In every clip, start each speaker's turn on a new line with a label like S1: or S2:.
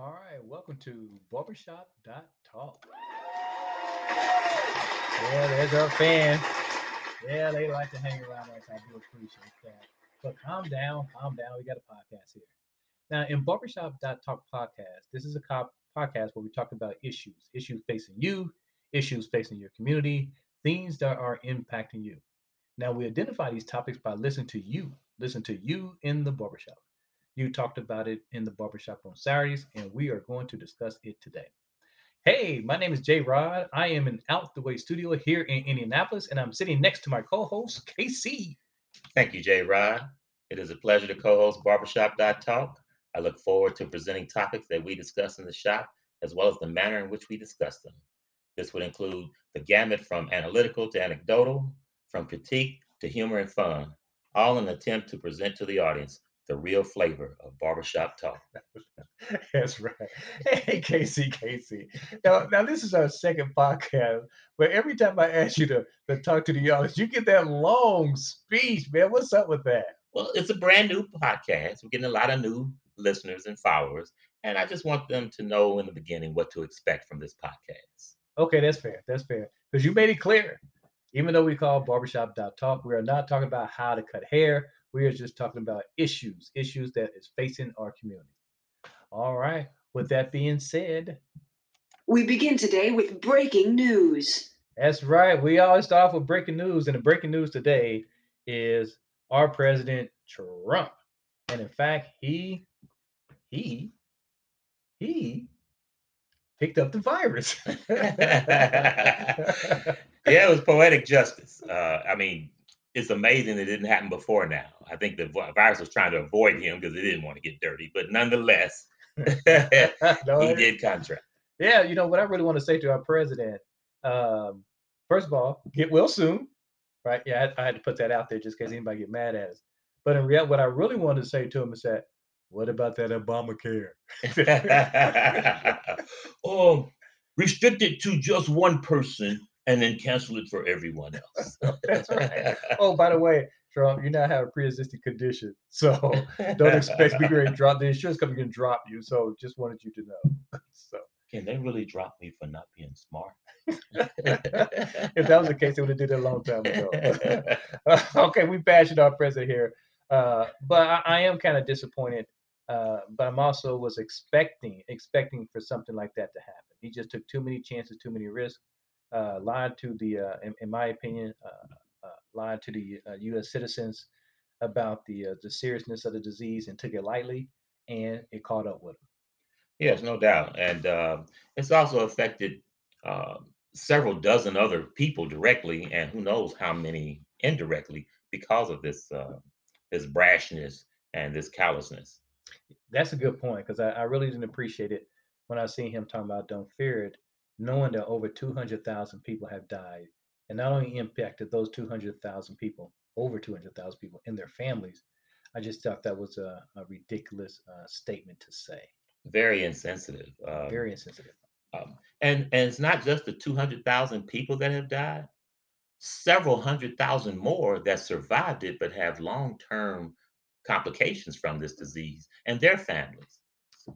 S1: All right, welcome to Barbershop Talk. Yeah, there's our fans. Yeah, they like to hang around us. I do appreciate that. But calm down, calm down. We got a podcast here. Now, in Barbershop Talk podcast, this is a co- podcast where we talk about issues, issues facing you, issues facing your community, things that are impacting you. Now, we identify these topics by listening to you, listen to you in the barbershop. You talked about it in the barbershop on Saturdays, and we are going to discuss it today. Hey, my name is Jay Rod. I am in Out the Way studio here in Indianapolis, and I'm sitting next to my co host, KC.
S2: Thank you, Jay Rod. It is a pleasure to co host Barbershop Talk. I look forward to presenting topics that we discuss in the shop, as well as the manner in which we discuss them. This would include the gamut from analytical to anecdotal, from critique to humor and fun, all in an attempt to present to the audience the real flavor of barbershop talk.
S1: That's right. Hey, Casey, Casey. Now, now this is our second podcast, but every time I ask you to, to talk to the audience, you get that long speech, man. What's up with that?
S2: Well, it's a brand new podcast. We're getting a lot of new listeners and followers, and I just want them to know in the beginning what to expect from this podcast.
S1: Okay, that's fair. That's fair. Because you made it clear. Even though we call barbershop talk, we are not talking about how to cut hair we are just talking about issues, issues that is facing our community. All right. With that being said,
S3: we begin today with breaking news.
S1: That's right. We always start off with breaking news, and the breaking news today is our president Trump. And in fact, he he he picked up the virus.
S2: yeah, it was poetic justice. Uh, I mean, it's amazing it didn't happen before now. I think the virus was trying to avoid him because it didn't want to get dirty, but nonetheless, no, he did contract.
S1: Yeah, you know what I really want to say to our president. Um, first of all, get well soon, right? Yeah, I, I had to put that out there just in case anybody get mad at us. But in reality, what I really wanted to say to him is that, what about that Obamacare?
S2: oh, restricted to just one person and then cancel it for everyone else.
S1: That's right. Oh, by the way, Trump, you now have a pre-existing condition, so don't expect me to drop the insurance company can drop you. So just wanted you to know. So
S2: can they really drop me for not being smart?
S1: if that was the case, they would have did it a long time ago. okay, we bashing our president here, uh, but I, I am kind of disappointed. Uh, but I'm also was expecting expecting for something like that to happen. He just took too many chances, too many risks uh, lied to the, uh, in, in, my opinion, uh, uh lied to the U.S. Uh, citizens about the uh, the seriousness of the disease and took it lightly, and it caught up with them.
S2: Yes, no doubt, and um, it's also affected um, several dozen other people directly, and who knows how many indirectly because of this this brashness and this callousness.
S1: That's a good point because I, I, really didn't appreciate it when I seen him talking about don't fear it knowing that over 200,000 people have died, and not only impacted those 200,000 people, over 200,000 people in their families, I just thought that was a, a ridiculous uh, statement to say.
S2: Very insensitive.
S1: Um, Very insensitive.
S2: Um, and and it's not just the 200,000 people that have died. Several hundred thousand more that survived it but have long-term complications from this disease and their families.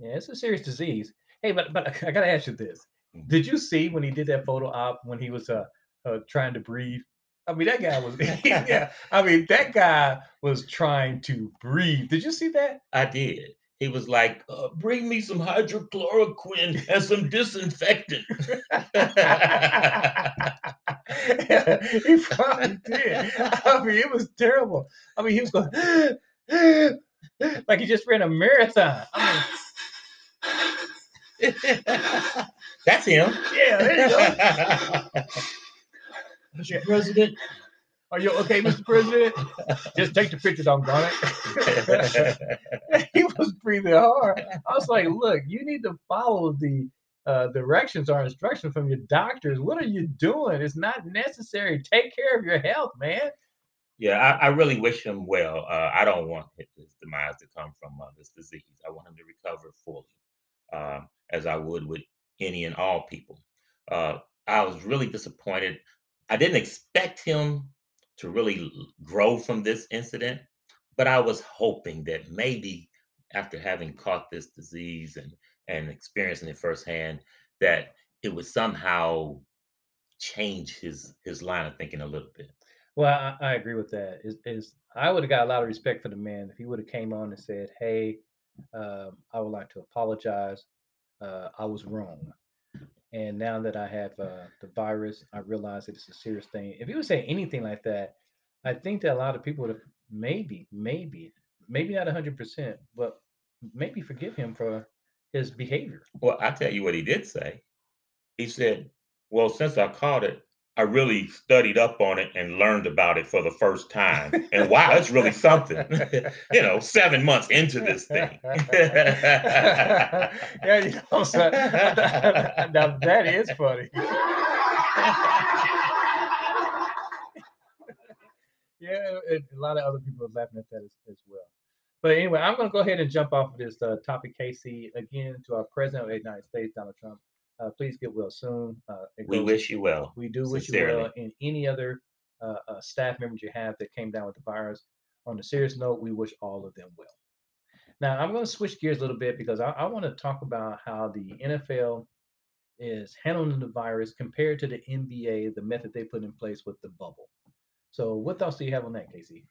S1: Yeah, it's a serious disease. Hey, but but I gotta ask you this. Did you see when he did that photo op when he was uh, uh trying to breathe? I mean, that guy was yeah. I mean, that guy was trying to breathe. Did you see that?
S2: I did. He was like, uh, "Bring me some hydrochloroquine and some disinfectant."
S1: he probably did. I mean, it was terrible. I mean, he was going like he just ran a marathon. I
S2: mean, that's him.
S1: Yeah, there you go. Mr. President. Are you okay, Mr. President? Just take the picture, don't it. he was breathing hard. I was like, look, you need to follow the uh, directions or instructions from your doctors. What are you doing? It's not necessary. Take care of your health, man.
S2: Yeah, I, I really wish him well. Uh, I don't want his demise to come from uh, this disease. I want him to recover fully, um, as I would with any and all people. Uh, I was really disappointed. I didn't expect him to really grow from this incident, but I was hoping that maybe after having caught this disease and and experiencing it firsthand that it would somehow change his his line of thinking a little bit.
S1: Well, I, I agree with that. Is is I would have got a lot of respect for the man if he would have came on and said, "Hey, um, I would like to apologize. Uh, I was wrong, and now that I have uh, the virus, I realize that it's a serious thing." If he would say anything like that, I think that a lot of people would have maybe, maybe, maybe not hundred percent, but maybe forgive him for his behavior.
S2: Well, I tell you what he did say. He said, "Well, since I caught it, I really studied up on it and learned about it for the first time. And wow, it's really something. you know, seven months into this thing.
S1: yeah, you know, so, now that is funny. yeah, a lot of other people are laughing at that as, as well. But anyway, I'm going to go ahead and jump off of this uh, topic, Casey. Again, to our president of the United States, Donald Trump. Uh, please get well soon. Uh,
S2: we
S1: goes-
S2: wish you well.
S1: we do wish you well. And any other uh, uh, staff members you have that came down with the virus. On a serious note, we wish all of them well. Now, I'm going to switch gears a little bit because I, I want to talk about how the NFL is handling the virus compared to the NBA, the method they put in place with the bubble. So, what thoughts do you have on that, Casey?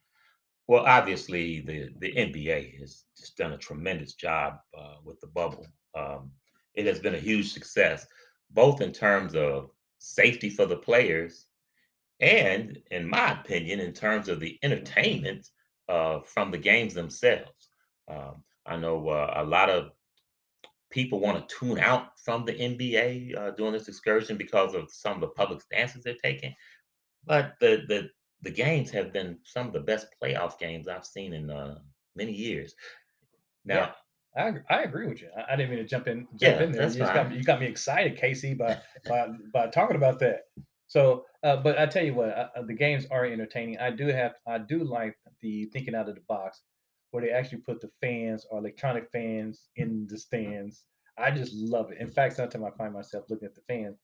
S2: Well, obviously, the, the NBA has just done a tremendous job uh, with the bubble. Um, it has been a huge success, both in terms of safety for the players and, in my opinion, in terms of the entertainment uh, from the games themselves. Um, I know uh, a lot of people want to tune out from the NBA uh, during this excursion because of some of the public stances they're taking. But the the the games have been some of the best playoff games I've seen in uh, many years. Now,
S1: I, I agree with you. I, I didn't mean to jump in jump
S2: Yeah,
S1: in there. You, got, me- you got me excited, Casey, by by, by talking about that. So, uh, but I tell you what, uh, uh, the games are entertaining. I do have, I do like the thinking out of the box, where they actually put the fans or electronic fans in the stands. I just love it. In fact, sometimes I find myself looking at the fan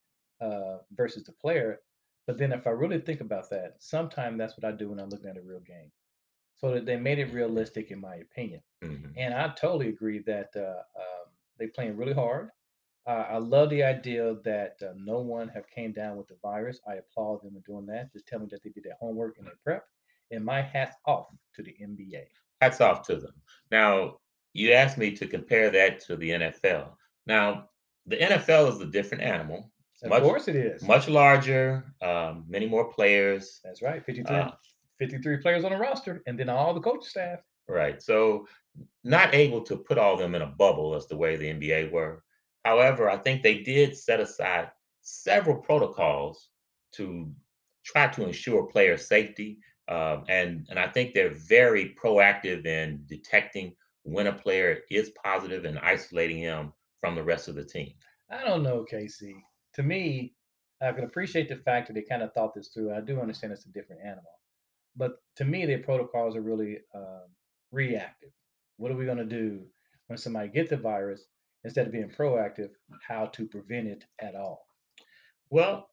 S1: uh, versus the player. But then, if I really think about that, sometimes that's what I do when I'm looking at a real game. So that they made it realistic, in my opinion.
S2: mhm.
S1: And I totally agree that uh, um, they playing really hard. Uh, I love the idea that uh, no one have came down with the virus. I applaud them for doing that. Just tell me that they did their homework and their prep. And my hats off to the NBA.
S2: hats off to them. Now, you asked me to compare that to the NFL. Now, the NFL is a different animal. It's
S1: Of
S2: much,
S1: course it is.
S2: much larger, um, many more players.
S1: That's right. 53,
S2: Uh,
S1: 53 players on the roster, and then all the coach staff.
S2: Right. So not able to put all of them in a bubble as the way the NBA were. However, I think they did set aside several protocols to try to ensure player safety. Um, and, and I think they're very proactive in detecting when a player is positive and isolating him from the rest of the team.
S1: I don't know, Casey. To me, I can appreciate the fact that they kind of thought this through. I do understand it's a different animal, but to me, their protocols are really um, reactive. What are we going to do when somebody gets the virus instead of being proactive? How to prevent it at all?
S2: Well,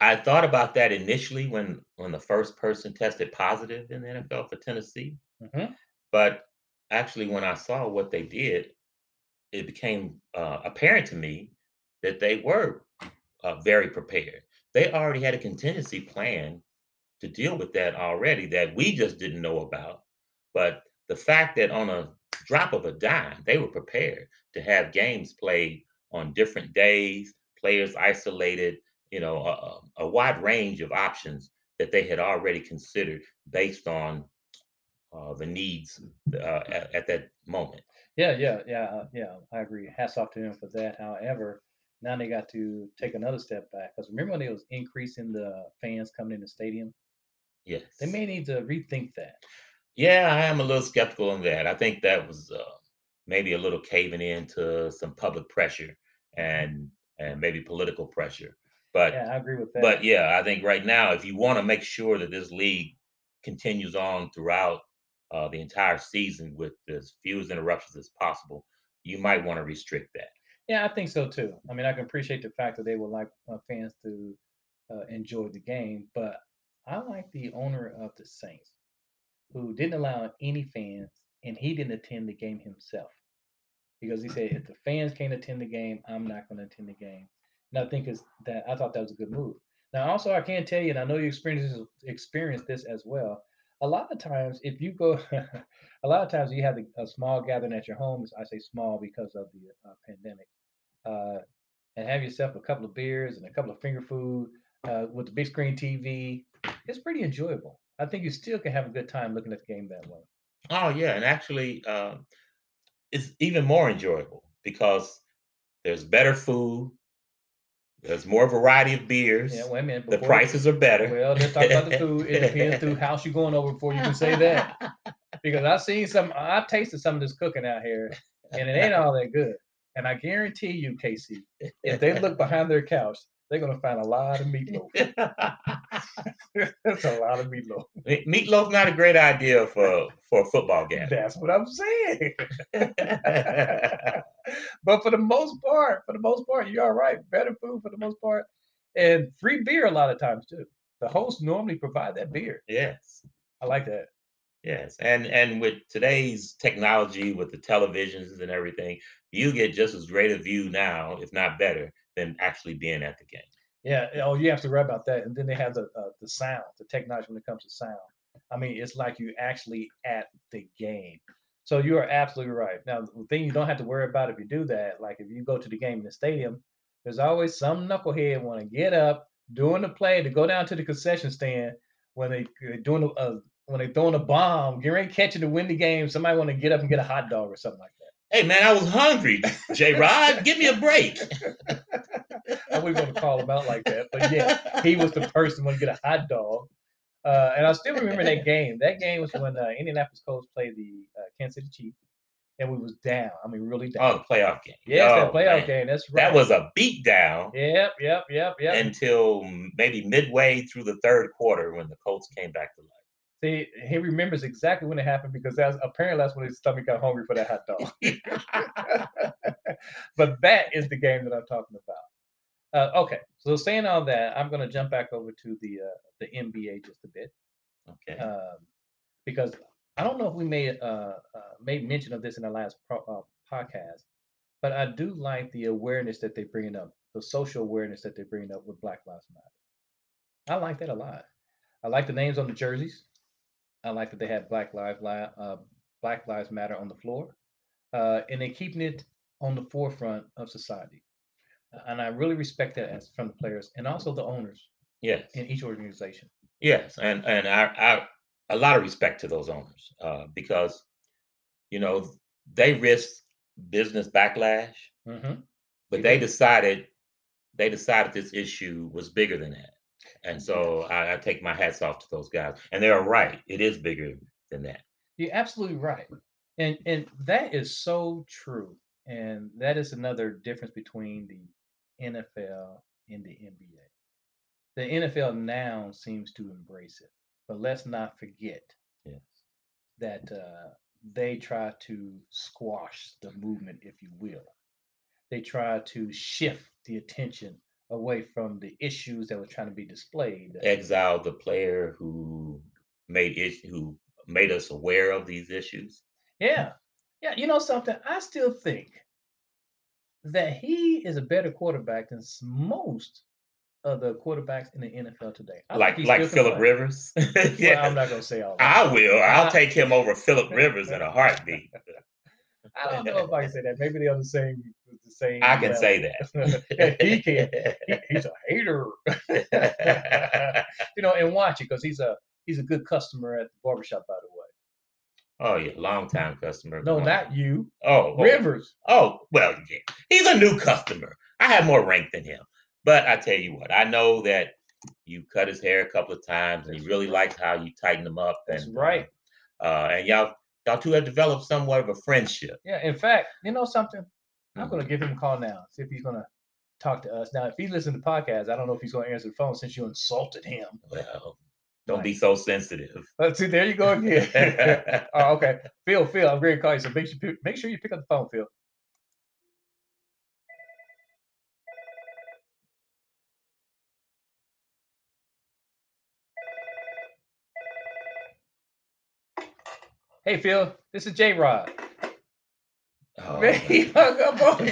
S2: I thought about that initially when when the first person tested positive in the NFL for Tennessee.
S1: Mhm.
S2: But actually, when I saw what they did, it became uh, apparent to me that they were uh, very prepared. They already had a contingency plan to deal with that already that we just didn't know about. But the fact that on a drop of a dime, they were prepared to have games played on different days, players isolated, you know, a, a wide range of options that they had already considered based on uh, the needs uh, at, at that moment.
S1: Yeah, yeah, yeah, uh, yeah. I agree. Hats off to them for that. However, now they got to take another step back because remember when they was increasing the fans coming in the stadium?
S2: Yes.
S1: They may need to rethink that.
S2: Yeah, I am a little skeptical on that. I think that was uh, maybe a little caving in to some public pressure and and maybe political pressure. But
S1: Yeah, I agree with that.
S2: but yeah, I think right now, if you want to make sure that this league continues on throughout uh, the entire season with as few interruptions as possible, you might want to restrict that.
S1: Yeah, I think so too. I mean, I can appreciate the fact that they would like uh, fans to uh, enjoy the game, but I like the owner of the Saints, who didn't allow any fans, and he didn't attend the game himself. because he said if the fans can't attend the game, I'm not going to attend the game. And I think is that I thought that was a good move. Now, also, I can tell you, and I know you experienced this, experienced this as well. A lot of times, if you go, a lot of times you have a, small gathering at your home. I say small because of the uh, pandemic, uh, and have yourself a couple of beers and a couple of finger food uh, with the big screen TV. It's pretty enjoyable. I think you still can have a good time looking at the game that way.
S2: Oh yeah, and actually, um, it's even more enjoyable because there's better food, there's more variety of beers,
S1: Yeah, wait a minute.
S2: the prices are better.
S1: Well, let's talk about the food. It depends through house you're going over before you can say that. Because I've seen some, I've tasted some of this cooking out here, and it ain't all that good. And I guarantee you, Casey, if they look behind their couch, they're gonna find a lot of meatloaf. That's a lot of meatloaf.
S2: Me- Meatloaf's not a great idea for for a football game.
S1: That's what I'm saying. but for the most part, for the most part, you're all right. Better food for the most part, and free beer a lot of times too. The hosts normally provide that beer.
S2: yes,
S1: I like that.
S2: yes, and and with today's technology, with the televisions and everything, you get just as great a view now, if not better, than actually being at the game.
S1: Yeah. Oh, you have to worry about that. And then they have the uh, the sound, the technology when it comes to sound. I mean, it's like you actually at the game. So you are absolutely right. Now, the thing you don't have to worry about if you do that, like if you go to the game in the stadium, there's always some knucklehead want to get up during the play to go down to the concession stand when they they're doing a, uh, when they throwing a bomb, getting ready to catch it to win the game. Somebody want to get up and get a hot dog or something like that.
S2: Hey man, I was hungry. J Rod, give me a break.
S1: I wouldn't want to call him out like that, but yeah, he was the person when to get a hot dog. Uh, and I still remember that game. That game was when uh, Indianapolis Colts played the uh, Kansas City Chiefs, and we was down. I mean, really down.
S2: Oh, the playoff game.
S1: yes, that
S2: Oh,
S1: playoff
S2: man.
S1: game. That's right.
S2: That was a beat down
S1: Yep, yep, yep, yep.
S2: until maybe midway through the third quarter when the Colts came back to life.
S1: See, he remembers exactly when it happened because that's apparently that's when his stomach got hungry for that hot dog. but that is the game that I'm talking about. Uh, okay, so saying all that, I'm going to jump back over to the uh, the NBA just a bit.
S2: okay.
S1: um, because I don't know if we made uh, uh, made mention of this in the last pro- uh, podcast, but I do like the awareness that they bring up, the social awareness that they bring up with Black Lives Matter. I like that a lot. I like the names on the jerseys. I like that they have Black Lives Li- uh, Black Lives Matter on the floor, uh, and they're keeping it on the forefront of society. And I really respect that as from the players and also the owners
S2: yes.
S1: in each organization.
S2: Yes, and and I, I a lot of respect to those owners uh, because you know they risk business backlash,
S1: hmm
S2: but
S1: They
S2: they decided they decided this issue was bigger than that, and so I, I take my hats off to those guys, and they're right. It is bigger than that.
S1: You're absolutely right. And and that is so true. And that is another difference between the NFL and the NBA. The NFL now seems to embrace it. But let's not forget
S2: Yes.
S1: that uh, they try to squash the movement, if you will. They try to shift the attention away from the issues that were trying to be displayed.
S2: Exiled the player who made it who made us aware of these issues.
S1: Yeah. Yeah. You know something? I still think that he is a better quarterback than most of the quarterbacks in the NFL today. I
S2: like like Philip. Rivers.
S1: Well,
S2: yeah.
S1: I'm not gonna say all that.
S2: I will. I'll
S1: I-
S2: take him over Philip Rivers in a heartbeat.
S1: I don't know if I can say that. Maybe they're on the same the same.
S2: I can
S1: level.
S2: say that.
S1: He can. He- he's a hater. you know, and watch it because he's a he's a good customer at the barbershop, by.
S2: Oh yeah, long time customer.
S1: No, not you.
S2: oh, oh,
S1: Rivers.
S2: Oh well, yeah. he's a new customer. I have more rank than him, but I tell you what, I know that you cut his hair a couple of times, and he really likes how you tighten him up.
S1: That's right.
S2: Uh, and y'all, y'all two have developed somewhat of a friendship.
S1: Yeah, in fact, you know something? I'm
S2: Mhm.
S1: gonna give him a call now, see if he's gonna talk to us. Now, if he listens to the podcast, I don't know if he's gonna answer the phone since you insulted him.
S2: Well, don't be so sensitive.
S1: Let's see, there you go again. oh, okay. Phil, Phil, I'm going to call you. So make sure, you pick- make sure you pick up the phone, Phil. Hey, Phil, this is J Rod.
S2: oh Oh.
S1: Man, he hung up on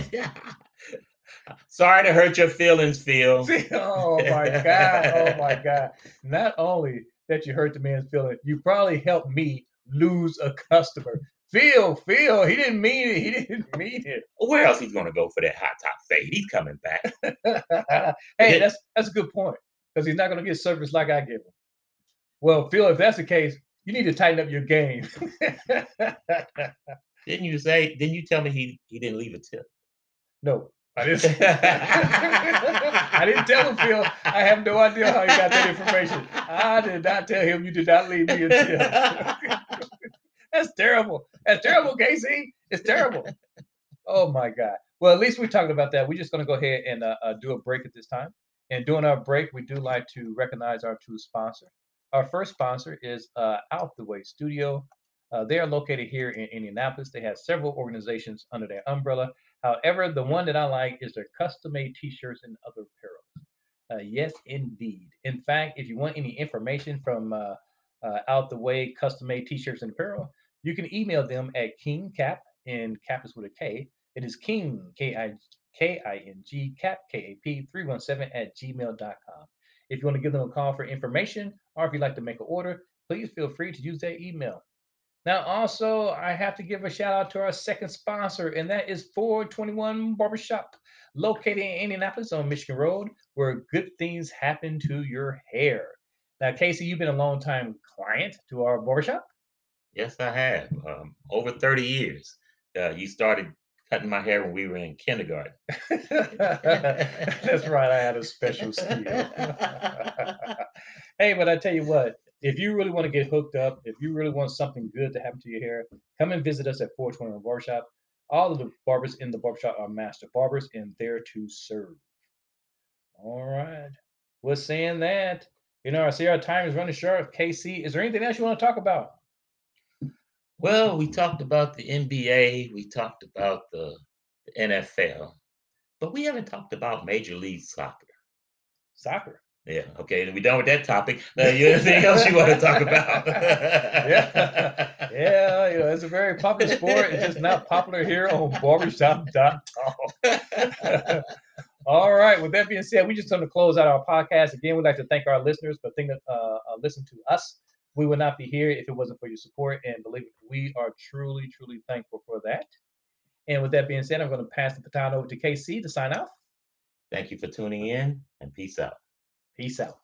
S2: Sorry to hurt your feelings, Phil.
S1: oh my god! Oh my god! Not only that you hurt the man's feelings, you probably helped me lose a customer. Phil, Phil, he didn't mean it. He didn't mean it.
S2: Where else he's gonna go for that hot top fade? He's coming back.
S1: hey, that's that's a good point because he's not going to get service like I give him. Well, Phil, if that's the case, you need to tighten up your game.
S2: Didn't you say? Didn't you tell me he he didn't leave a tip?
S1: no, I didn't. I didn't tell him, Phil. I have no idea how you got that information. I did not tell him you did not leave me tip. That's terrible. That's terrible, Casey. It's terrible. Oh my God. Well, at least we talked about that. We're just going to go ahead and uh, uh, do a break at this time. And during our break, we do like to recognize our two sponsors. Our first sponsor is uh, Out the Way Studio. Uh, they are located here in Indianapolis. They have several organizations under their umbrella. However, the one that I like is their custom made t shirts and other apparel. Uh, yes, indeed. In fact, if you want any information from uh, uh, Out the Way custom made t shirts and apparel, you can email them at KingCap, and cap is with a K. It is King, K I K I N G, cap, K A P 317 at gmail.com. If you want to give them a call for information or if you'd like to make an order, please feel free to use their email. Now, also, I have to give a shout out to our second sponsor, and that is 421 Barbershop, located in Indianapolis on Michigan Road, where good things happen to your hair. Now, Casey, you've been a long time client to our barbershop.
S2: Yes, I have. Um, over 30 years. Uh, you started cutting my hair when we were in kindergarten.
S1: That's right, I had a special skill. hey, but I tell you what, if you really want to get hooked up, if you really want something good to happen to your hair, come and visit us at 421 Barbershop. All of the barbers in the barbershop are master barbers and there to serve. All right. Well, saying that, you know, I see our time is running short. KC, is there anything else you want to talk about?
S2: Well, we talked about the NBA, we talked about the, the NFL, but we haven't talked about Major League Soccer.
S1: Soccer.
S2: Yeah, okay, we done with that topic. You anything else you want to talk about?
S1: Yeah. Yeah, you know, it's a very popular sport. It's just not popular here on barbershop.talk. All right. With that being said, we just going to close out our podcast. Again, we'd like to thank our listeners for thinking, uh, uh, listen to us. We would not be here if it wasn't for your support, and believe it, we are truly, truly thankful for that. And with that being said, I'm going to pass the baton over to KC to sign off.
S2: Thank you for tuning in and peace out.
S1: Peace out.